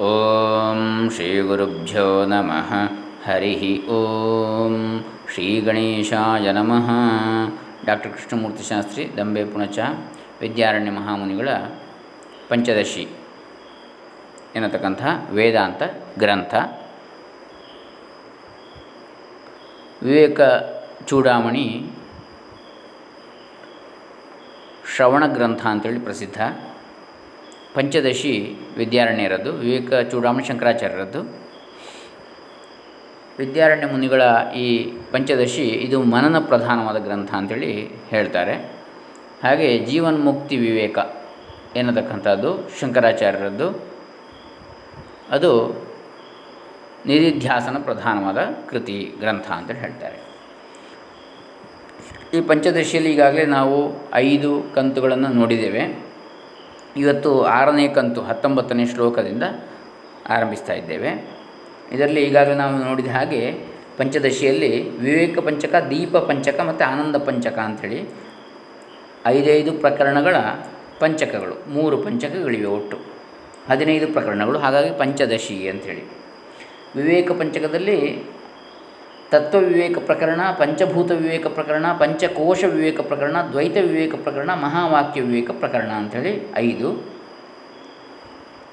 ಓಂ ಶ್ರೀ ಗುರುಭ್ಯೋ ನಮಃ. ಹರಿ ಓಂ ಶ್ರೀ ಗಣೇಶಾಯ ನಮಃ. ಡಾಕ್ಟರ್ ಕೃಷ್ಣಮೂರ್ತಿ ಶಾಸ್ತ್ರಿ, ದಂಬೆ ಪುಣಚ, ವಿದ್ಯಾರಣ್ಯ ಮಹಾಮುನಿಗಳ ಪಂಚದಶಿ ಎನ್ನತಕ್ಕಂಥ ವೇದಾಂತ ಗ್ರಂಥ. ವಿವೇಕ ಚೂಡಾಮಣಿ ಶ್ರವಣ ಗ್ರಂಥ ಅಂತೇಳಿ ಪ್ರಸಿದ್ಧ. ಪಂಚದಶಿ ವಿದ್ಯಾರಣ್ಯರದ್ದು, ವಿವೇಕ ಚೂಡಾಮಣ ಶಂಕರಾಚಾರ್ಯರದ್ದು. ವಿದ್ಯಾರಣ್ಯ ಮುನಿಗಳ ಈ ಪಂಚದಶಿ ಇದು ಮನನ ಪ್ರಧಾನವಾದ ಗ್ರಂಥ ಅಂತೇಳಿ ಹೇಳ್ತಾರೆ. ಹಾಗೆ ಜೀವನ್ಮುಕ್ತಿ ವಿವೇಕ ಎನ್ನತಕ್ಕಂಥದ್ದು ಶಂಕರಾಚಾರ್ಯರದ್ದು. ಅದು ನಿಧಿಧ್ಯಾಸನ ಪ್ರಧಾನವಾದ ಕೃತಿ ಗ್ರಂಥ ಅಂತೇಳಿ ಹೇಳ್ತಾರೆ. ಈ ಪಂಚದಶಿಯಲ್ಲಿ ಈಗಾಗಲೇ ನಾವು ಐದು ಕಂತುಗಳನ್ನು ನೋಡಿದ್ದೇವೆ. ಇವತ್ತು ಆರನೇ ಕಂತು ಹತ್ತೊಂಬತ್ತನೇ ಶ್ಲೋಕದಿಂದ ಆರಂಭಿಸ್ತಾ ಇದ್ದೇವೆ. ಇದರಲ್ಲಿ ಈಗಾಗಲೇ ನಾವು ನೋಡಿದ ಹಾಗೆ ಪಂಚದಶಿಯಲ್ಲಿ ವಿವೇಕ ಪಂಚಕ, ದೀಪ ಪಂಚಕ ಮತ್ತು ಆನಂದ ಪಂಚಕ ಅಂಥೇಳಿ ಐದೈದು ಪ್ರಕರಣಗಳ ಪಂಚಕಗಳು, ಮೂರು ಪಂಚಕಗಳಿವೆ ಒಟ್ಟು. ಹದಿನೈದು ಪ್ರಕರಣಗಳು, ಹಾಗಾಗಿ ಪಂಚದಶಿ ಅಂಥೇಳಿ. ವಿವೇಕ ಪಂಚಕದಲ್ಲಿ ತತ್ವ ವಿವೇಕ ಪ್ರಕರಣ, ಪಂಚಭೂತ ವಿವೇಕ ಪ್ರಕರಣ, ಪಂಚಕೋಶ ವಿವೇಕ ಪ್ರಕರಣ, ದ್ವೈತ ವಿವೇಕ ಪ್ರಕರಣ, ಮಹಾವಾಕ್ಯ ವಿವೇಕ ಪ್ರಕರಣ ಅಂಥೇಳಿ ಐದು.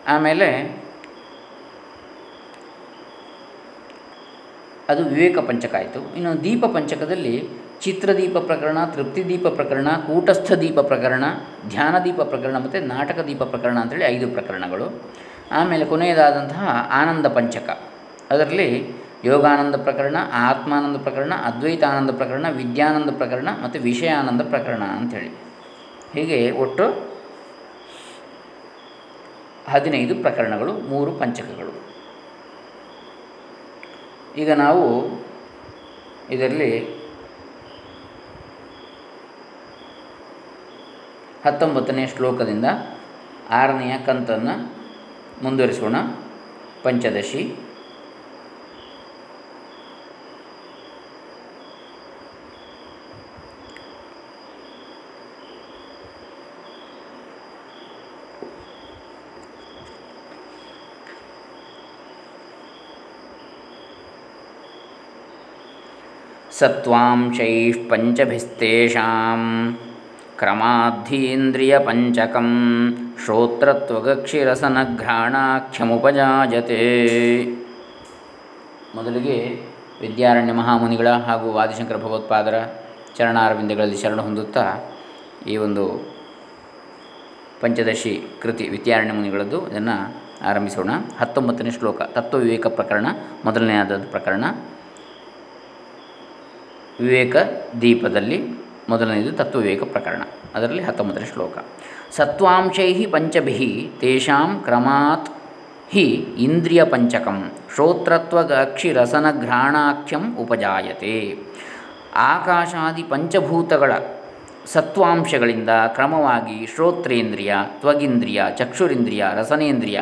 ಆಮೇಲೆ ಅದು ವಿವೇಕ ಪಂಚಕ ಆಯಿತು. ಇನ್ನು ದೀಪ ಪಂಚಕದಲ್ಲಿ ಚಿತ್ರದೀಪ ಪ್ರಕರಣ, ತೃಪ್ತಿದೀಪ ಪ್ರಕರಣ, ಕೂಟಸ್ಥ ದೀಪ ಪ್ರಕರಣ, ಧ್ಯಾನದೀಪ ಪ್ರಕರಣ ಮತ್ತು ನಾಟಕ ದೀಪ ಪ್ರಕರಣ ಅಂತೇಳಿ ಐದು ಪ್ರಕರಣಗಳು. ಆಮೇಲೆ ಕೊನೆಯದಾದಂತಹ ಆನಂದ ಪಂಚಕ. ಅದರಲ್ಲಿ ಯೋಗಾನಂದ ಪ್ರಕರಣ, ಆತ್ಮಾನಂದ ಪ್ರಕರಣ, ಅದ್ವೈತಾನಂದ ಪ್ರಕರಣ, ವಿದ್ಯಾನಂದ ಪ್ರಕರಣ ಮತ್ತು ವಿಷಯಾನಂದ ಪ್ರಕರಣ ಅಂಥೇಳಿ. ಹೀಗೆ ಒಟ್ಟು ಹದಿನೈದು ಪ್ರಕರಣಗಳು, ಮೂರು ಪಂಚಕಗಳು. ಈಗ ನಾವು ಇದರಲ್ಲಿ ಹತ್ತೊಂಬತ್ತನೇ ಶ್ಲೋಕದಿಂದ ಆರನೆಯ ಕಂತನ್ನು ಮುಂದುವರಿಸೋಣ. ಪಂಚದಶಿ. ಸತ್ವಾಂಶೈಃ ಪಂಚಭಿಸ್ತೇಷಾಂ ಶ್ರೋತ್ರತ್ವಗಕ್ಷಿರಸನ ಶ್ರೋತ್ರತ್ವಗಕ್ಷಿರಸನಘ್ರಾಣಾಖ್ಯಮುಪಜಾಯತೆ ಮೊದಲಿಗೆ ವಿದ್ಯಾರಣ್ಯ ಮಹಾಮುನಿಗಳ ಹಾಗೂ ವಾದಿಶಂಕರ ಭಗವತ್ಪಾದರ ಚರಣಾರವಿಂದಗಳಲ್ಲಿ ಶರಣ ಹೊಂದುತ್ತಾ ಈ ಒಂದು ಪಂಚದಶಿ ಕೃತಿ ವಿದ್ಯಾರಣ್ಯ ಮುನಿಗಳದ್ದು. ಇದನ್ನು ಆರಂಭಿಸೋಣ. ಹತ್ತೊಂಬತ್ತನೇ ಶ್ಲೋಕ ತತ್ವ ವಿವೇಕ ಪ್ರಕರಣ, ಮೊದಲನೆಯದಾದ ಪ್ರಕರಣ. ವಿವೇಕ ದೀಪದಲ್ಲಿ ಮೊದಲನೆಯದು ತತ್ವವಿವೇಕ ಪ್ರಕರಣ. ಅದರಲ್ಲಿ ಹತ್ತೊಂಬತ್ತನೇ ಶ್ಲೋಕ. ಸತ್ವಾಂಶೈ ಪಂಚಭಿ ತೇಷಾಂ ಕ್ರಮಾತ್ ಹಿ ಇಂದ್ರಿಯ ಪಂಚಕಂ ಶ್ರೋತ್ರತ್ವಗಕ್ಷಿರಸನಘ್ರಾಣಾಖ್ಯಂ ಉಪಜಾಯತೆ. ಆಕಾಶಾದಿ ಪಂಚಭೂತಗಳ ಸತ್ವಾಂಶಗಳಿಂದ ಕ್ರಮವಾಗಿ ಶ್ರೋತ್ರೇಂದ್ರಿಯ, ತ್ವಗಿಂದ್ರಿಯ, ಚಕ್ಷುರಿಂದ್ರಿಯ, ರಸನೇಂದ್ರಿಯ,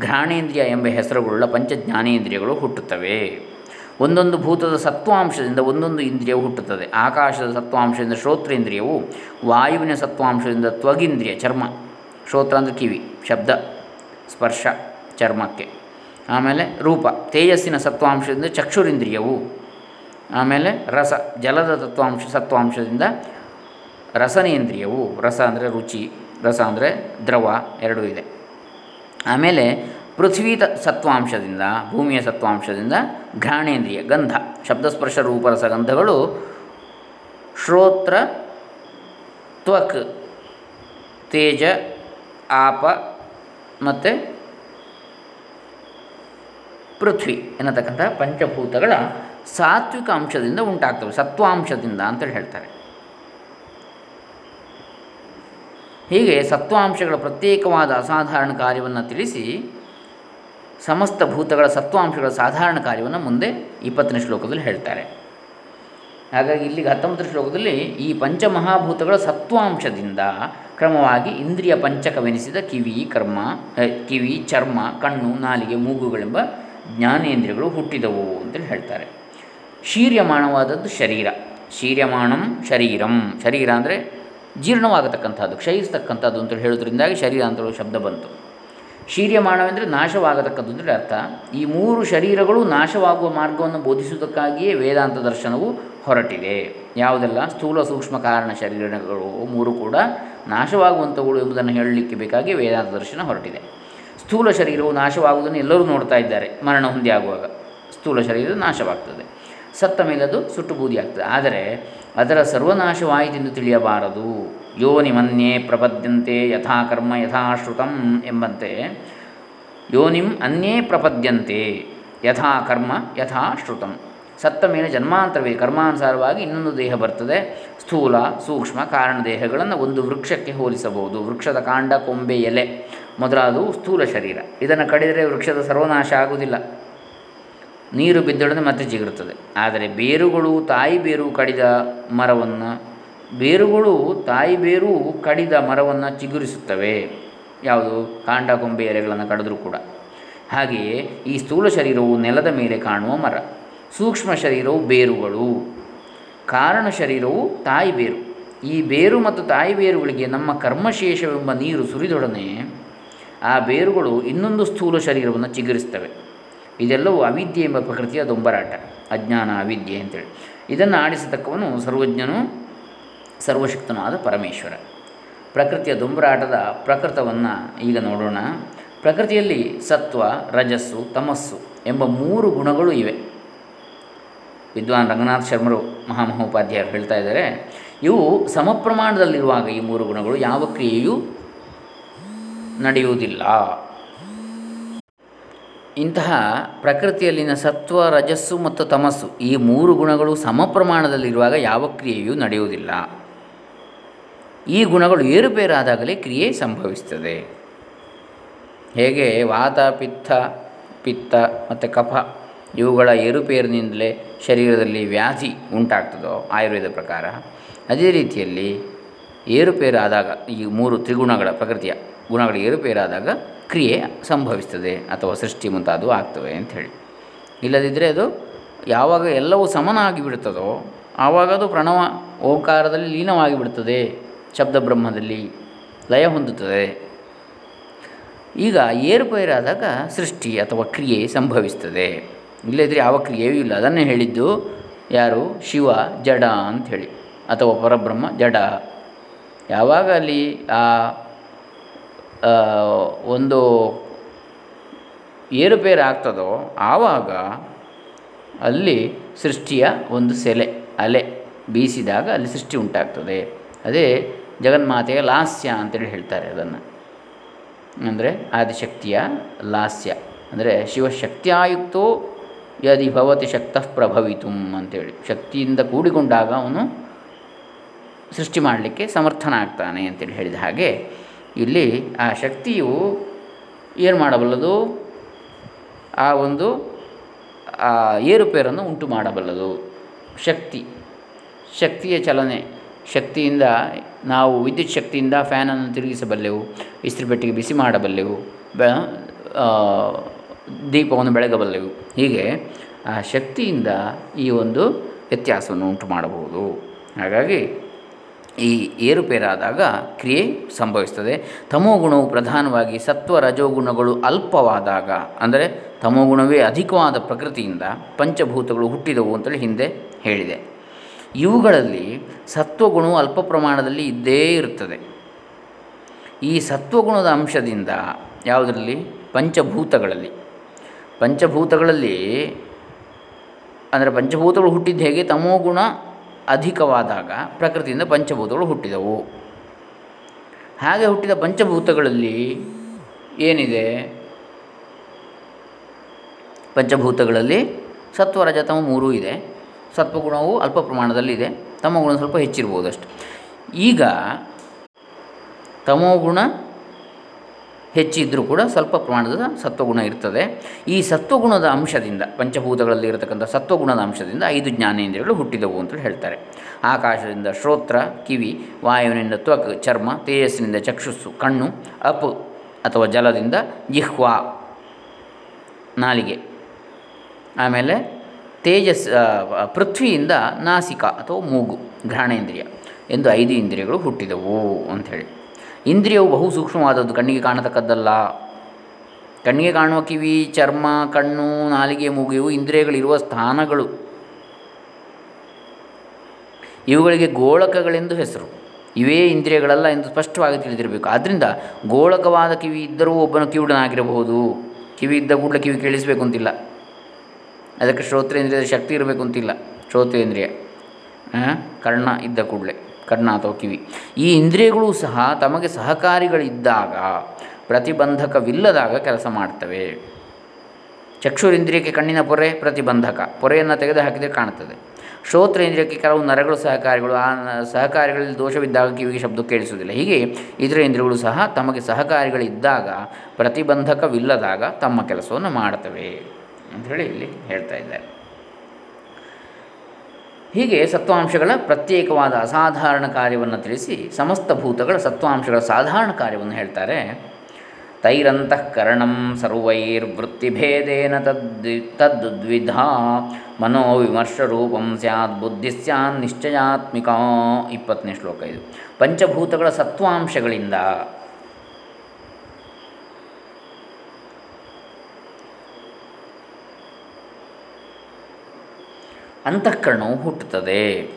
ಘ್ರಾಣೇಂದ್ರಿಯ ಎಂಬ ಹೆಸರುಗಳುಳ್ಳ ಪಂಚಜ್ಞಾನೇಂದ್ರಿಯಗಳು ಹುಟ್ಟುತ್ತವೆ. ಒಂದೊಂದು ಭೂತದ ಸತ್ವಾಂಶದಿಂದ ಒಂದೊಂದು ಇಂದ್ರಿಯವು ಹುಟ್ಟುತ್ತದೆ. ಆಕಾಶದ ಸತ್ವಾಂಶದಿಂದ ಶ್ರೋತ್ರೇಂದ್ರಿಯವು, ವಾಯುವಿನ ಸತ್ವಾಂಶದಿಂದ ತ್ವಗಿಂದ್ರಿಯ, ಚರ್ಮ. ಶ್ರೋತ್ರ ಅಂದರೆ ಕಿವಿ, ಶಬ್ದ, ಸ್ಪರ್ಶ, ಚರ್ಮಕ್ಕೆ. ಆಮೇಲೆ ರೂಪ, ತೇಜಸ್ಸಿನ ಸತ್ವಾಂಶದಿಂದ ಚಕ್ಷುರಿಂದ್ರಿಯವು. ಆಮೇಲೆ ರಸ, ಜಲದ ತತ್ವಾಂಶ, ಸತ್ವಾಂಶದಿಂದ ರಸನೇಂದ್ರಿಯವು. ರಸ ಅಂದರೆ ರುಚಿ, ರಸ ಅಂದರೆ ದ್ರವ, ಎರಡೂ ಇದೆ. ಆಮೇಲೆ ಪೃಥ್ವಿ ಸತ್ವಾಂಶದಿಂದ, ಭೂಮಿಯ ಸತ್ವಾಂಶದಿಂದ ಘ್ರಾಣೇಂದ್ರಿಯ ಗಂಧ, ಶಬ್ದಸ್ಪರ್ಶ ರೂಪರಸ ಗಂಧಗಳು ಶ್ರೋತ್ರ, ತ್ವಕ್, ತೇಜ, ಆಪ ಮತ್ತು ಪೃಥ್ವಿ ಎನ್ನತಕ್ಕಂಥ ಪಂಚಭೂತಗಳ ಸಾತ್ವಿಕ ಅಂಶದಿಂದ ಉಂಟಾಗ್ತವೆ, ಸತ್ವಾಂಶದಿಂದ ಅಂತೇಳಿ ಹೇಳ್ತಾರೆ. ಹೀಗೆ ಸತ್ವಾಂಶಗಳ ಪ್ರತ್ಯೇಕವಾದ ಅಸಾಧಾರಣ ಕಾರ್ಯವನ್ನು ತಿಳಿಸಿ ಸಮಸ್ತ ಭೂತಗಳ ಸತ್ವಾಂಶಗಳ ಸಾಧಾರಣ ಕಾರ್ಯವನ್ನು ಮುಂದೆ ಇಪ್ಪತ್ತನೇ ಶ್ಲೋಕದಲ್ಲಿ ಹೇಳ್ತಾರೆ. ಹಾಗಾಗಿ ಇಲ್ಲಿಗೆ ಹತ್ತೊಂಬತ್ತನೇ ಶ್ಲೋಕದಲ್ಲಿ ಈ ಪಂಚಮಹಾಭೂತಗಳ ಸತ್ವಾಂಶದಿಂದ ಕ್ರಮವಾಗಿ ಇಂದ್ರಿಯ ಪಂಚಕವೆನಿಸಿದ ಕಿವಿ, ಕರ್ಮ ಕಿವಿ, ಚರ್ಮ, ಕಣ್ಣು, ನಾಲಿಗೆ, ಮೂಗುಗಳೆಂಬ ಜ್ಞಾನೇಂದ್ರಿಯಗಳು ಹುಟ್ಟಿದವು ಅಂತೇಳಿ ಹೇಳ್ತಾರೆ. ಶೀರ್ಯಮಾಣವಾದದ್ದು ಶರೀರ. ಶೀರ್ಯಮಾಣಂ ಶರೀರಂ. ಶರೀರ ಅಂದರೆ ಜೀರ್ಣವಾಗತಕ್ಕಂಥದ್ದು, ಕ್ಷಯಿಸ್ತಕ್ಕಂಥದ್ದು ಅಂತೇಳಿ ಹೇಳೋದ್ರಿಂದಾಗಿ ಶರೀರ ಶಬ್ದ ಬಂತು. ಶೀರ್ಯಮಾಣವೆಂದರೆ ನಾಶವಾಗತಕ್ಕದ್ದು ಅಂದರೆ ಅರ್ಥ. ಈ ಮೂರು ಶರೀರಗಳು ನಾಶವಾಗುವ ಮಾರ್ಗವನ್ನು ಬೋಧಿಸುವುದಕ್ಕಾಗಿಯೇ ವೇದಾಂತ ದರ್ಶನವು ಹೊರಟಿದೆ. ಯಾವುದೆಲ್ಲ? ಸ್ಥೂಲ ಸೂಕ್ಷ್ಮ ಕಾರಣ ಶರೀರಗಳು ಮೂರು ಕೂಡ ನಾಶವಾಗುವಂಥವುಗಳು ಎಂಬುದನ್ನು ಹೇಳಲಿಕ್ಕೆ ಬೇಕಾಗಿ ವೇದಾಂತ ದರ್ಶನ ಹೊರಟಿದೆ. ಸ್ಥೂಲ ಶರೀರವು ನಾಶವಾಗುವುದನ್ನು ಎಲ್ಲರೂ ನೋಡ್ತಾ ಇದ್ದಾರೆ ಮರಣ ಹೊಂದಿ ಆಗುವಾಗ ಸ್ಥೂಲ ಶರೀರ ನಾಶವಾಗ್ತದೆ. ಸತ್ತ ಅದು ಸುಟ್ಟು ಬೂದಿ ಆಗ್ತದೆ. ಆದರೆ ಅದರ ಸರ್ವನಾಶವಾಯಿತೆಂದು ತಿಳಿಯಬಾರದು. ಯೋನಿ ನಿಮನ್ಯೇ ಪ್ರಪದ್ಯಂತೆ ಯಥಾ ಕರ್ಮ ಯಥಾ ಶ್ರುತಂ ಎಂಬಂತೆ ಯೋನಿಂ ಅನ್ಯೇ ಪ್ರಪದ್ಯಂತೆ ಯಥಾ ಕರ್ಮ ಯಥಾ ಶ್ರುತಂ. ಸತ್ತ ಮೇಲೆ ಜನ್ಮಾಂತರವೇ ಕರ್ಮಾನುಸಾರವಾಗಿ ಇನ್ನೊಂದು ದೇಹ ಬರ್ತದೆ. ಸ್ಥೂಲ, ಸೂಕ್ಷ್ಮ, ಕಾರಣ ದೇಹಗಳನ್ನು ಒಂದು ವೃಕ್ಷಕ್ಕೆ ಹೋಲಿಸಬಹುದು. ವೃಕ್ಷದ ಕಾಂಡ, ಕೊಂಬೆ, ಎಲೆ ಮೊದಲಾದವು ಸ್ಥೂಲ ಶರೀರ. ಇದನ್ನು ಕಡಿದರೆ ವೃಕ್ಷದ ಸರ್ವನಾಶ ಆಗುವುದಿಲ್ಲ. ನೀರು ಬಿದ್ದೊಡನೆ ಮತ್ತೆ ಚಿಗುರುತ್ತದೆ ಆದರೆ ಬೇರುಗಳು ತಾಯಿ ಬೇರು ಕಡಿದ ಮರವನ್ನು, ಬೇರುಗಳು ತಾಯಿ ಬೇರು ಕಡಿದ ಮರವನ್ನು ಚಿಗುರಿಸುತ್ತವೆ. ಯಾವುದು? ಕಾಂಡ, ಕೊಂಬೆ ಎಲೆಗಳನ್ನು ಕಡಿದ್ರೂ ಕೂಡ. ಹಾಗೆಯೇ ಈ ಸ್ಥೂಲ ಶರೀರವು ನೆಲದ ಮೇಲೆ ಕಾಣುವ ಮರ, ಸೂಕ್ಷ್ಮ ಶರೀರವು ಬೇರುಗಳು. ಕಾರಣ ಶರೀರವು ತಾಯಿ ಬೇರು. ಈ ಬೇರು ಮತ್ತು ತಾಯಿ ಬೇರುಗಳಿಗೆ ನಮ್ಮ ಕರ್ಮಶೇಷವೆಂಬ ನೀರು ಸುರಿದೊಡನೆ ಆ ಬೇರುಗಳು ಇನ್ನೊಂದು ಸ್ಥೂಲ ಶರೀರವನ್ನು ಚಿಗುರಿಸ್ತವೆ ಇದೆಲ್ಲವೂ ಅವಿದ್ಯೆ ಎಂಬ ಪ್ರಕೃತಿಯ ದೊಂಬರಾಟ, ಅಜ್ಞಾನ, ಅವಿದ್ಯೆ ಅಂತೇಳಿ. ಇದನ್ನು ಆಡಿಸತಕ್ಕವನು ಸರ್ವಜ್ಞನು ಸರ್ವಶಕ್ತನಾದ ಪರಮೇಶ್ವರ. ಪ್ರಕೃತಿಯ ದೊಂಬರಾಟದ ಪ್ರಕೃತವನ್ನು ಈಗ ನೋಡೋಣ. ಪ್ರಕೃತಿಯಲ್ಲಿ ಸತ್ವ, ರಜಸ್ಸು, ತಮಸ್ಸು ಎಂಬ ಮೂರು ಗುಣಗಳು ಇವೆ. ವಿದ್ವಾನ್ ರಂಗನಾಥ್ ಶರ್ಮರು ಮಹಾಮಹೋಪಾಧ್ಯಾಯರು ಹೇಳ್ತಾ ಇದ್ದಾರೆ, ಇವು ಸಮಪ್ರಮಾಣದಲ್ಲಿರುವಾಗ ಈ ಮೂರು ಗುಣಗಳು ಯಾವ ಕ್ರಿಯೆಯೂ ನಡೆಯುವುದಿಲ್ಲ. ಇಂತಹ ಪ್ರಕೃತಿಯಲ್ಲಿನ ಸತ್ವ, ರಜಸ್ಸು ಮತ್ತು ತಮಸ್ಸು ಈ ಮೂರು ಗುಣಗಳು ಸಮ ಪ್ರಮಾಣದಲ್ಲಿರುವಾಗ ಯಾವ ಕ್ರಿಯೆಯೂ ನಡೆಯುವುದಿಲ್ಲ. ಈ ಗುಣಗಳು ಏರುಪೇರಾದಾಗಲೇ ಕ್ರಿಯೆ ಸಂಭವಿಸ್ತದೆ ಹೇಗೆ ವಾತ, ಪಿತ್ತ ಪಿತ್ತ ಮತ್ತು ಕಫ ಇವುಗಳ ಏರುಪೇರಿನಿಂದಲೇ ಶರೀರದಲ್ಲಿ ವ್ಯಾಧಿ ಉಂಟಾಗ್ತದೋ ಆಯುರ್ವೇದ ಪ್ರಕಾರ, ಅದೇ ರೀತಿಯಲ್ಲಿ ಏರುಪೇರಾದಾಗ, ಈ ಮೂರು ತ್ರಿಗುಣಗಳ ಪ್ರಕೃತಿಯ ಗುಣಗಳ ಏರುಪೇರಾದಾಗ ಕ್ರಿಯೆ ಸಂಭವಿಸ್ತದೆ ಅಥವಾ ಸೃಷ್ಟಿ ಮುಂತಾದವು ಆಗ್ತವೆ ಅಂಥೇಳಿ ಇಲ್ಲದಿದ್ದರೆ ಅದು ಯಾವಾಗ ಎಲ್ಲವೂ ಸಮನಾಗಿ ಬಿಡುತ್ತದೋ ಆವಾಗ ಅದು ಪ್ರಣವ ಓಂಕಾರದಲ್ಲಿ ಲೀನವಾಗಿ ಬಿಡುತ್ತದೆ ಶಬ್ದಬ್ರಹ್ಮದಲ್ಲಿ ಲಯ ಹೊಂದುತ್ತದೆ. ಈಗ ಏರುಪೇರಾದಾಗ ಸೃಷ್ಟಿ ಅಥವಾ ಕ್ರಿಯೆ ಸಂಭವಿಸ್ತದೆ. ಇಲ್ಲದಿದ್ದರೆ ಯಾವ ಕ್ರಿಯೆಯೂ ಇಲ್ಲ. ಅದನ್ನೇ ಹೇಳಿದ್ದು ಯಾರು? ಶಿವ, ಜಡ ಅಂಥೇಳಿ ಅಥವಾ ಪರಬ್ರಹ್ಮ, ಜಡ. ಯಾವಾಗ ಅಲ್ಲಿ ಆ, ಒಂದು ಏರುಪೇರು ಆಗ್ತದೋ ಆವಾಗ ಅಲ್ಲಿ ಸೃಷ್ಟಿಯ ಒಂದು ಸೆಲೆ, ಅಲೆ ಬೀಸಿದಾಗ ಅಲ್ಲಿ ಸೃಷ್ಟಿ ಉಂಟಾಗ್ತದೆ. ಅದೇ ಜಗನ್ಮಾತೆಯ ಲಾಸ್ಯ ಅಂತೇಳಿ ಹೇಳ್ತಾರೆ ಅದನ್ನು. ಅಂದರೆ ಆದಿಶಕ್ತಿಯ ಲಾಸ್ಯ. ಅಂದರೆ ಶಿವಶಕ್ತಿಯಾಯುಕ್ತೋ ಯದಿ ಭವತಿ ಶಕ್ತಃ ಪ್ರಭವಿತು ಅಂತೇಳಿ. ಶಕ್ತಿಯಿಂದ ಕೂಡಿಕೊಂಡಾಗ ಅವನು ಸೃಷ್ಟಿ ಮಾಡಲಿಕ್ಕೆ ಸಮರ್ಥನಾಗ್ತಾನೆ ಅಂತೇಳಿ ಹೇಳಿದ ಹಾಗೆ ಇಲ್ಲಿ ಆ ಶಕ್ತಿಯು ಏನು ಮಾಡಬಲ್ಲದು? ಆ ಒಂದು ಏರುಪೇರನ್ನು ಉಂಟು ಮಾಡಬಲ್ಲದು. ಶಕ್ತಿ. ಶಕ್ತಿಯ ಚಲನೆ. ಶಕ್ತಿಯಿಂದ ನಾವು ವಿದ್ಯುತ್ ಶಕ್ತಿಯಿಂದ ಫ್ಯಾನನ್ನು ತಿರುಗಿಸಬಲ್ಲೆವು, ಇಸ್ತ್ರಿ ಪೆಟ್ಟಿಗೆ ಬಿಸಿ ಮಾಡಬಲ್ಲೆವು, ಬ ದೀಪವನ್ನು ಬೆಳಗಬಲ್ಲೆವು. ಹೀಗೆ ಆ ಶಕ್ತಿಯಿಂದ ಈ ಒಂದು ವ್ಯತ್ಯಾಸವನ್ನು ಉಂಟು ಮಾಡಬಹುದು. ಹಾಗಾಗಿ ಈ ಏರುಪೇರಾದಾಗ ಕ್ರಿಯೆ ಸಂಭವಿಸ್ತದೆ. ತಮೋಗುಣವು ಪ್ರಧಾನವಾಗಿ ಸತ್ವ ರಜೋಗುಣಗಳು ಅಲ್ಪವಾದಾಗ, ಅಂದರೆ ತಮೋಗುಣವೇ ಅಧಿಕವಾದ ಪ್ರಕೃತಿಯಿಂದ ಪಂಚಭೂತಗಳು ಹುಟ್ಟಿದವು ಅಂತೇಳಿ ಹಿಂದೆ ಹೇಳಿದೆ. ಇವುಗಳಲ್ಲಿ ಸತ್ವಗುಣವು ಅಲ್ಪ ಪ್ರಮಾಣದಲ್ಲಿ ಇದ್ದೇ ಇರುತ್ತದೆ. ಈ ಸತ್ವಗುಣದ ಅಂಶದಿಂದ ಯಾವುದರಲ್ಲಿ? ಪಂಚಭೂತಗಳಲ್ಲಿ. ಪಂಚಭೂತಗಳಲ್ಲಿ, ಅಂದರೆ ಪಂಚಭೂತಗಳು ಹುಟ್ಟಿದ್ದು ಹೇಗೆ? ತಮೋಗುಣ ಅಧಿಕವಾದಾಗ ಪ್ರಕೃತಿಯಿಂದ ಪಂಚಭೂತಗಳು ಹುಟ್ಟಿದವು. ಹಾಗೆ ಹುಟ್ಟಿದ ಪಂಚಭೂತಗಳಲ್ಲಿ ಏನಿದೆ? ಪಂಚಭೂತಗಳಲ್ಲಿ ಸತ್ವ ರಜತಮ ಮೂರೂ ಇದೆ. ಸತ್ವಗುಣವು ಅಲ್ಪ ಪ್ರಮಾಣದಲ್ಲಿ ಪ್ರಮಾಣದಲ್ಲಿದೆ ತಮೋಗುಣ ಸ್ವಲ್ಪ ಹೆಚ್ಚಿರ್ಬೋದಷ್ಟು ಈಗ ತಮೋಗುಣ ಹೆಚ್ಚಿದ್ದರೂ ಕೂಡ ಸ್ವಲ್ಪ ಪ್ರಮಾಣದ ಸತ್ವಗುಣ ಇರ್ತದೆ. ಈ ಸತ್ವಗುಣದ ಅಂಶದಿಂದ, ಪಂಚಭೂತಗಳಲ್ಲಿ ಇರತಕ್ಕಂಥ ಸತ್ವಗುಣದ ಅಂಶದಿಂದ ಐದು ಜ್ಞಾನೇಂದ್ರಿಯಗಳು ಹುಟ್ಟಿದವು ಅಂತೇಳಿ ಹೇಳ್ತಾರೆ. ಆಕಾಶದಿಂದ ಶ್ರೋತ್ರ, ಕಿವಿ, ವಾಯುವಿನಿಂದ ತ್ವಕ್, ಚರ್ಮ, ತೇಜಸ್ಸಿನಿಂದ ಚಕ್ಷುಸ್ಸು, ಕಣ್ಣು, ಅಪ್ ಅಥವಾ ಜಲದಿಂದ ಜಿಹ್ವಾ ನಾಲಿಗೆ. ಆಮೇಲೆ ತೇಜಸ್ ಪೃಥ್ವಿಯಿಂದ ನಾಸಿಕ ಅಥವಾ ಮೂಗು, ಘ್ರಾಣೇಂದ್ರಿಯ ಎಂದು ಐದು ಇಂದ್ರಿಯಗಳು ಹುಟ್ಟಿದವು ಅಂಥೇಳಿ ಇಂದ್ರಿಯವು ಬಹು ಸೂಕ್ಷ್ಮವಾದದ್ದು, ಕಣ್ಣಿಗೆ ಕಾಣತಕ್ಕದ್ದಲ್ಲ. ಕಣ್ಣಿಗೆ ಕಾಣುವ ಕಿವಿ, ಚರ್ಮ, ಕಣ್ಣು, ನಾಲಿಗೆ ಮೂಗಿಯು ಇಂದ್ರಿಯಗಳಿರುವ ಸ್ಥಾನಗಳು. ಇವುಗಳಿಗೆ ಗೋಳಕಗಳೆಂದು ಹೆಸರು. ಇವೇ ಇಂದ್ರಿಯಗಳಲ್ಲ ಎಂದು ಸ್ಪಷ್ಟವಾಗಿ ತಿಳಿದಿರಬೇಕು. ಆದ್ದರಿಂದ ಗೋಳಕವಾದ ಕಿವಿ ಇದ್ದರೂ ಒಬ್ಬನು ಕಿವುಡನಾಗಿರಬಹುದು. ಕಿವಿ ಇದ್ದ ಕೂಡಲೇ ಕಿವಿ ಕೇಳಿಸಬೇಕು ಅಂತಿಲ್ಲ. ಅದಕ್ಕೆ ಶ್ರೋತ್ರೇಂದ್ರಿಯದ ಶಕ್ತಿ ಇರಬೇಕು ಅಂತಿಲ್ಲ. ಶ್ರೋತ್ರೇಂದ್ರಿಯ ಕರ್ಣ ಇದ್ದ ಕೂಡಲೇ. ಕರ್ಣ ಅಥವಾ ಕಿವಿ ಈ ಇಂದ್ರಿಯಗಳು ಸಹ ತಮಗೆ ಸಹಕಾರಿಗಳಿದ್ದಾಗ ಪ್ರತಿಬಂಧಕವಿಲ್ಲದಾಗ ಕೆಲಸ ಮಾಡ್ತವೆ. ಚಕ್ಷುರಿಂದ್ರಿಯಕ್ಕೆ ಕಣ್ಣಿನ ಪೊರೆ, ಪ್ರತಿಬಂಧಕ. ಪೊರೆಯನ್ನು ತೆಗೆದು ಹಾಕಿದರೆ ಕಾಣುತ್ತದೆ ಶ್ರೋತ್ರೇಂದ್ರಿಯಕ್ಕೆ ಕೆಲವು ನರಗಳು ಸಹಕಾರಿಗಳು, ಆ ಸಹಕಾರಿಗಳಲ್ಲಿ ದೋಷವಿದ್ದಾಗ ಕಿವಿಗೆ ಶಬ್ದ ಕೇಳಿಸುವುದಿಲ್ಲ. ಹೀಗೆ ಇದರ ಇಂದ್ರಿಯಗಳು ಸಹ ತಮಗೆ ಸಹಕಾರಿಗಳಿದ್ದಾಗ ಪ್ರತಿಬಂಧಕವಿಲ್ಲದಾಗ ತಮ್ಮ ಕೆಲಸವನ್ನು ಮಾಡ್ತವೆ ಅಂಥೇಳಿ ಇಲ್ಲಿ ಹೇಳ್ತಾ ಇದ್ದಾರೆ. ಹೀಗೆ ಸತ್ವಾಂಶಗಳ ಪ್ರತ್ಯೇಕವಾದ ಅಸಾಧಾರಣ ಕಾರ್ಯವನ್ನು ತಿಳಿಸಿ ಸಮಸ್ತ ಭೂತಗಳ ಸತ್ವಾಂಶಗಳ ಸಾಧಾರಣ ಕಾರ್ಯವನ್ನು ಹೇಳ್ತಾರೆ. ತೈರಂತಃಕರಣಂ ಸರ್ವೈರ್ವೃತ್ತಿಭೇದೇನ ತದ್ ತದ್ವಿಧ ಮನೋವಿಮರ್ಶರೂಪಂ ಸ್ಯಾತ್ ಬುದ್ಧಿ ಸ್ಯಾನ್ ನಿಶ್ಚಯಾತ್ಮಿಕ. ಇಪ್ಪತ್ತನೇ ಶ್ಲೋಕ ಇದು. ಪಂಚಭೂತಗಳ ಸತ್ವಾಂಶಗಳಿಂದ ಅಂತಃಕರಣವು ಹುಟ್ಟುತ್ತದೆ.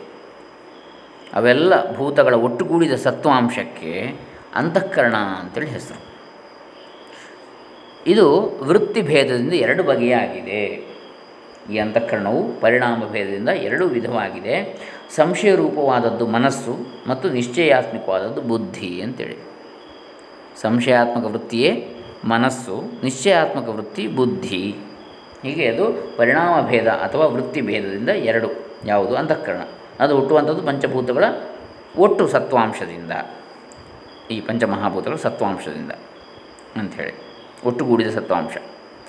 ಅವೆಲ್ಲ ಭೂತಗಳ ಒಟ್ಟುಗೂಡಿದ ಸತ್ವಾಂಶಕ್ಕೆ ಅಂತಃಕರಣ ಅಂತೇಳಿ ಹೆಸರು. ಇದು ವೃತ್ತಿ ಭೇದದಿಂದ ಎರಡು ಬಗೆಯಾಗಿದೆ. ಈ ಅಂತಃಕರಣವು ಪರಿಣಾಮ ಭೇದದಿಂದ ಎರಡು ವಿಧವಾಗಿದೆ. ಸಂಶಯ ರೂಪವಾದದ್ದು ಮನಸ್ಸು ಮತ್ತು ನಿಶ್ಚಯಾತ್ಮಕವಾದದ್ದು ಬುದ್ಧಿ ಅಂತೇಳಿ. ಸಂಶಯಾತ್ಮಕ ವೃತ್ತಿಯೇ ಮನಸ್ಸು, ನಿಶ್ಚಯಾತ್ಮಕ ವೃತ್ತಿ ಬುದ್ಧಿ. ಹೀಗೆ ಅದು ಪರಿಣಾಮ ಭೇದ ಅಥವಾ ವೃತ್ತಿ ಭೇದದಿಂದ ಎರಡು. ಯಾವುದು? ಅಂತಃಕರಣ. ಅದು ಹುಟ್ಟುವಂಥದ್ದು ಪಂಚಭೂತಗಳ ಒಟ್ಟು ಸತ್ವಾಂಶದಿಂದ. ಈ ಪಂಚಮಹಾಭೂತಗಳ ಸತ್ವಾಂಶದಿಂದ ಅಂಥೇಳಿ. ಒಟ್ಟುಗೂಡಿದ ಸತ್ವಾಂಶ.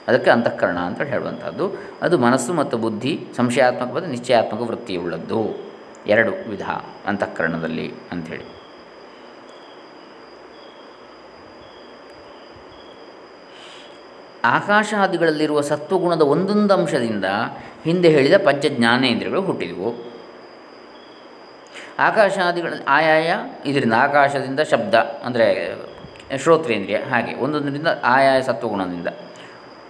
ಅದಕ್ಕೆ ಅಂತಃಕರಣ ಅಂತ ಹೇಳುವಂಥದ್ದು. ಅದು ಮನಸ್ಸು ಮತ್ತು ಬುದ್ಧಿ, ಸಂಶಯಾತ್ಮಕ ಮತ್ತು ನಿಶ್ಚಯಾತ್ಮಕ ವೃತ್ತಿಯುಳ್ಳದ್ದು. ಎರಡು ವಿಧ ಅಂತಃಕರಣದಲ್ಲಿ ಅಂಥೇಳಿ. ಆಕಾಶಾದಿಗಳಲ್ಲಿರುವ ಸತ್ವಗುಣದ ಒಂದೊಂದು ಅಂಶದಿಂದ ಹಿಂದೆ ಹೇಳಿದ ಪಂಚ ಜ್ಞಾನೇಂದ್ರಿಯಗಳು ಹುಟ್ಟಿದವು. ಆಕಾಶಾದಿಗಳ ಆಯಾಯ, ಇದರಿಂದ ಆಕಾಶದಿಂದ ಶಬ್ದ, ಅಂದರೆ ಶ್ರೋತ್ರೇಂದ್ರಿಯ, ಹಾಗೆ ಒಂದೊಂದರಿಂದ ಆಯಾಯ ಸತ್ವಗುಣದಿಂದ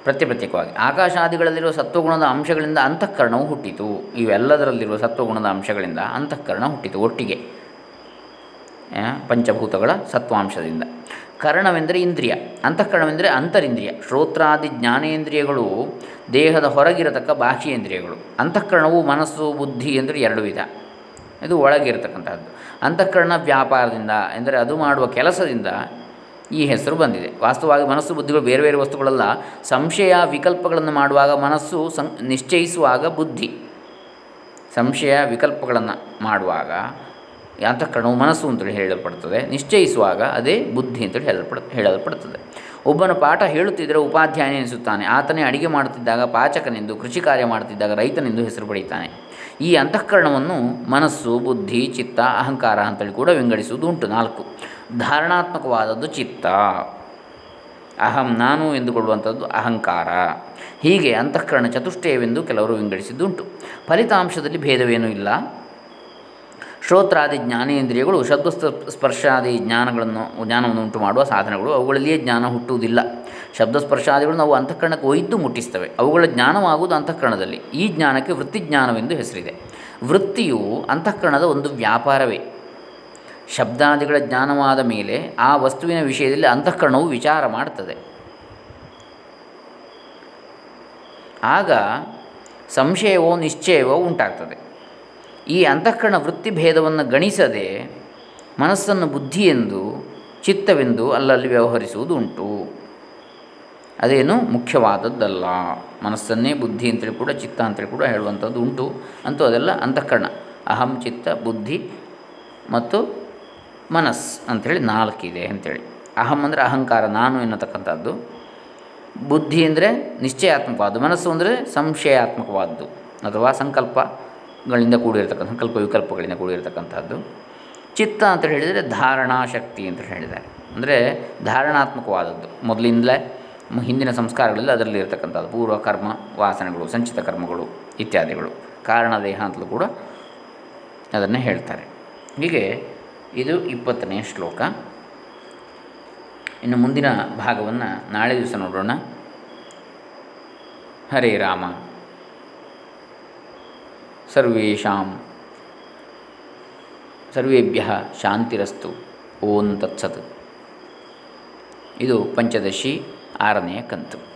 ಪ್ರತ್ಯೇಕವಾಗಿ. ಆಕಾಶಾದಿಗಳಲ್ಲಿರುವ ಸತ್ವಗುಣದ ಅಂಶಗಳಿಂದ ಅಂತಃಕರಣವು ಹುಟ್ಟಿತು. ಇವೆಲ್ಲದರಲ್ಲಿರುವ ಸತ್ವಗುಣದ ಅಂಶಗಳಿಂದ ಅಂತಃಕರಣ ಹುಟ್ಟಿತು ಒಟ್ಟಿಗೆ. ಪಂಚಭೂತಗಳ ಸತ್ವಾಂಶದಿಂದ. ಕರಣವೆಂದರೆ ಇಂದ್ರಿಯ, ಅಂತಃಕರಣವೆಂದರೆ ಅಂತರಿಂದ್ರಿಯ. ಶ್ರೋತ್ರಾದಿ ಜ್ಞಾನೇಂದ್ರಿಯಗಳು, ದೇಹದ ಹೊರಗಿರತಕ್ಕ ಬಾಹ್ಯೇಂದ್ರಿಯಗಳು. ಅಂತಃಕರಣವು ಮನಸ್ಸು, ಬುದ್ಧಿ ಎಂದರೆ ಎರಡು ವಿಧ. ಇದು ಒಳಗಿರತಕ್ಕಂಥದ್ದು ಅಂತಃಕರಣ ವ್ಯಾಪಾರದಿಂದ, ಎಂದರೆ ಅದು ಮಾಡುವ ಕೆಲಸದಿಂದ ಈ ಹೆಸರು ಬಂದಿದೆ. ವಾಸ್ತವವಾಗಿ ಮನಸ್ಸು, ಬುದ್ಧಿಗಳು ಬೇರೆ ಬೇರೆ ವಸ್ತುಗಳಲ್ಲ. ಸಂಶಯ, ವಿಕಲ್ಪಗಳನ್ನು ಮಾಡುವಾಗ ಮನಸ್ಸು ಸಂ, ನಿಶ್ಚಯಿಸುವಾಗ ಬುದ್ಧಿ. ಸಂಶಯ, ವಿಕಲ್ಪಗಳನ್ನು ಮಾಡುವಾಗ ಅಂತಃಕರಣವು ಮನಸ್ಸು ಅಂತೇಳಿ ಹೇಳಲ್ಪಡ್ತದೆ. ನಿಶ್ಚಯಿಸುವಾಗ ಅದೇ ಬುದ್ಧಿ ಅಂತೇಳಿ ಹೇಳಲ್ಪಡ, ಹೇಳಲ್ಪಡ್ತದೆ. ಒಬ್ಬನು ಪಾಠ ಹೇಳುತ್ತಿದ್ದರೆ ಉಪಾಧ್ಯಾಯನೇ ಎನಿಸುತ್ತಾನೆ. ಆತನೇ ಅಡಿಗೆ ಮಾಡುತ್ತಿದ್ದಾಗ ಪಾಚಕನೆಂದು, ಕೃಷಿ ಕಾರ್ಯ ಮಾಡುತ್ತಿದ್ದಾಗ ರೈತನೆಂದು ಹೆಸರು ಪಡೆಯುತ್ತಾನೆ ಈ ಅಂತಃಕರಣವನ್ನು ಮನಸ್ಸು, ಬುದ್ಧಿ, ಚಿತ್ತ, ಅಹಂಕಾರ ಅಂತೇಳಿ ಕೂಡ ವಿಂಗಡಿಸುವುದು ಉಂಟು. ನಾಲ್ಕು. ಧಾರಣಾತ್ಮಕವಾದದ್ದು ಚಿತ್ತ. ಅಹಂ ನಾನು ಎಂದುಕೊಳ್ಳುವಂಥದ್ದು ಅಹಂಕಾರ. ಹೀಗೆ ಅಂತಃಕರಣ ಚತುಷ್ಟಯವೆಂದು ಕೆಲವರು ವಿಂಗಡಿಸಿದ್ದುಂಟು ಫಲಿತಾಂಶದಲ್ಲಿ ಭೇದವೇನೂ ಇಲ್ಲ. ಶ್ರೋತ್ರಾದಿ ಜ್ಞಾನೇಂದ್ರಿಯಗಳು ಶಬ್ದ ಸ್ಪರ್ಶಾದಿ ಜ್ಞಾನಗಳನ್ನು, ಜ್ಞಾನವನ್ನು ಉಂಟು ಮಾಡುವ ಸಾಧನಗಳು. ಅವುಗಳಲ್ಲಿಯೇ ಜ್ಞಾನ ಹುಟ್ಟುವುದಿಲ್ಲ. ಶಬ್ದ ಸ್ಪರ್ಶಾದಿಗಳು ನಾವು ಅಂತಃಕರಣಕ್ಕೆ ಒಯ್ದು ಮುಟ್ಟಿಸ್ತವೆ. ಅವುಗಳ ಜ್ಞಾನವಾಗುವುದು ಅಂತಃಕರಣದಲ್ಲಿ. ಈ ಜ್ಞಾನಕ್ಕೆ ವೃತ್ತಿಜ್ಞಾನವೆಂದು ಹೆಸರಿದೆ. ವೃತ್ತಿಯು ಅಂತಃಕರಣದ ಒಂದು ವ್ಯಾಪಾರವೇ. ಶಬ್ದಾದಿಗಳ ಜ್ಞಾನವಾದ ಮೇಲೆ ಆ ವಸ್ತುವಿನ ವಿಷಯದಲ್ಲಿ ಅಂತಃಕರಣವು ವಿಚಾರ ಮಾಡುತ್ತದೆ ಆಗ ಸಂಶಯವೋ ನಿಶ್ಚಯವೋ ಉಂಟಾಗ್ತದೆ. ಈ ಅಂತಃಕರಣ ವೃತ್ತಿಭೇದವನ್ನು ಗಣಿಸದೆ ಮನಸ್ಸನ್ನು ಬುದ್ಧಿಯೆಂದು, ಚಿತ್ತವೆಂದು ಅಲ್ಲಲ್ಲಿ ವ್ಯವಹರಿಸುವುದು ಉಂಟು. ಅದೇನು? ಮುಖ್ಯವಾದದ್ದಲ್ಲ. ಮನಸ್ಸನ್ನೇ ಬುದ್ಧಿ ಅಂತೇಳಿ ಕೂಡ, ಚಿತ್ತ ಅಂತೇಳಿ ಕೂಡ ಹೇಳುವಂಥದ್ದು ಉಂಟು. ಅಂತೂ ಅದೆಲ್ಲ ಅಂತಃಕರಣ. ಅಹಂ, ಚಿತ್ತ, ಬುದ್ಧಿ ಮತ್ತು ಮನಸ್ ಅಂಥೇಳಿ ನಾಲ್ಕಿದೆ ಅಂಥೇಳಿ ಅಹಂ ಅಂದರೆ ಅಹಂಕಾರ, ನಾನು ಎನ್ನತಕ್ಕಂಥದ್ದು. ಬುದ್ಧಿ ಅಂದರೆ ನಿಶ್ಚಯಾತ್ಮಕವಾದ್ದು. ಮನಸ್ಸು ಅಂದರೆ ಸಂಶಯಾತ್ಮಕವಾದ್ದು. ಅಥವಾ ಸಂಕಲ್ಪಗಳಿಂದ ಕೂಡಿರತಕ್ಕಂಥ ಸಂಕಲ್ಪ ವಿಕಲ್ಪಗಳಿಂದ ಕೂಡಿರತಕ್ಕಂಥದ್ದು. ಚಿತ್ತ ಅಂತ ಹೇಳಿದರೆ ಧಾರಣಾ ಶಕ್ತಿ ಅಂತ ಹೇಳಿದ್ದಾರೆ. ಅಂದರೆ ಧಾರಣಾತ್ಮಕವಾದದ್ದು. ಮೊದಲಿಂದಲೇ ಹಿಂದಿನ ಸಂಸ್ಕಾರಗಳಲ್ಲಿ ಅದರಲ್ಲಿ ಇರತಕ್ಕಂಥದ್ದು. ಪೂರ್ವ ಕರ್ಮ, ವಾಸನೆಗಳು, ಸಂಚಿತ ಕರ್ಮಗಳು ಇತ್ಯಾದಿಗಳು. ಕಾರಣ ದೇಹ ಅಂತಲೂ ಕೂಡ ಅದನ್ನು ಹೇಳ್ತಾರೆ. ಹೀಗೆ ಇದು ಇಪ್ಪತ್ತನೆಯ ಶ್ಲೋಕ. ಇನ್ನು ಮುಂದಿನ ಭಾಗವನ್ನು ನಾಳೆ ದಿವಸ ನೋಡೋಣ. ಹರೇ ರಾಮ. ಸರ್ವೇಷಾಂ. ಸರ್ವೇಭ್ಯ ಶಾಂತಿರಸ್ತು ಓಂ ತತ್ಸತ್. ಇದು ಪಂಚದಶಿ ಆರನೆಯ ಕಂತು.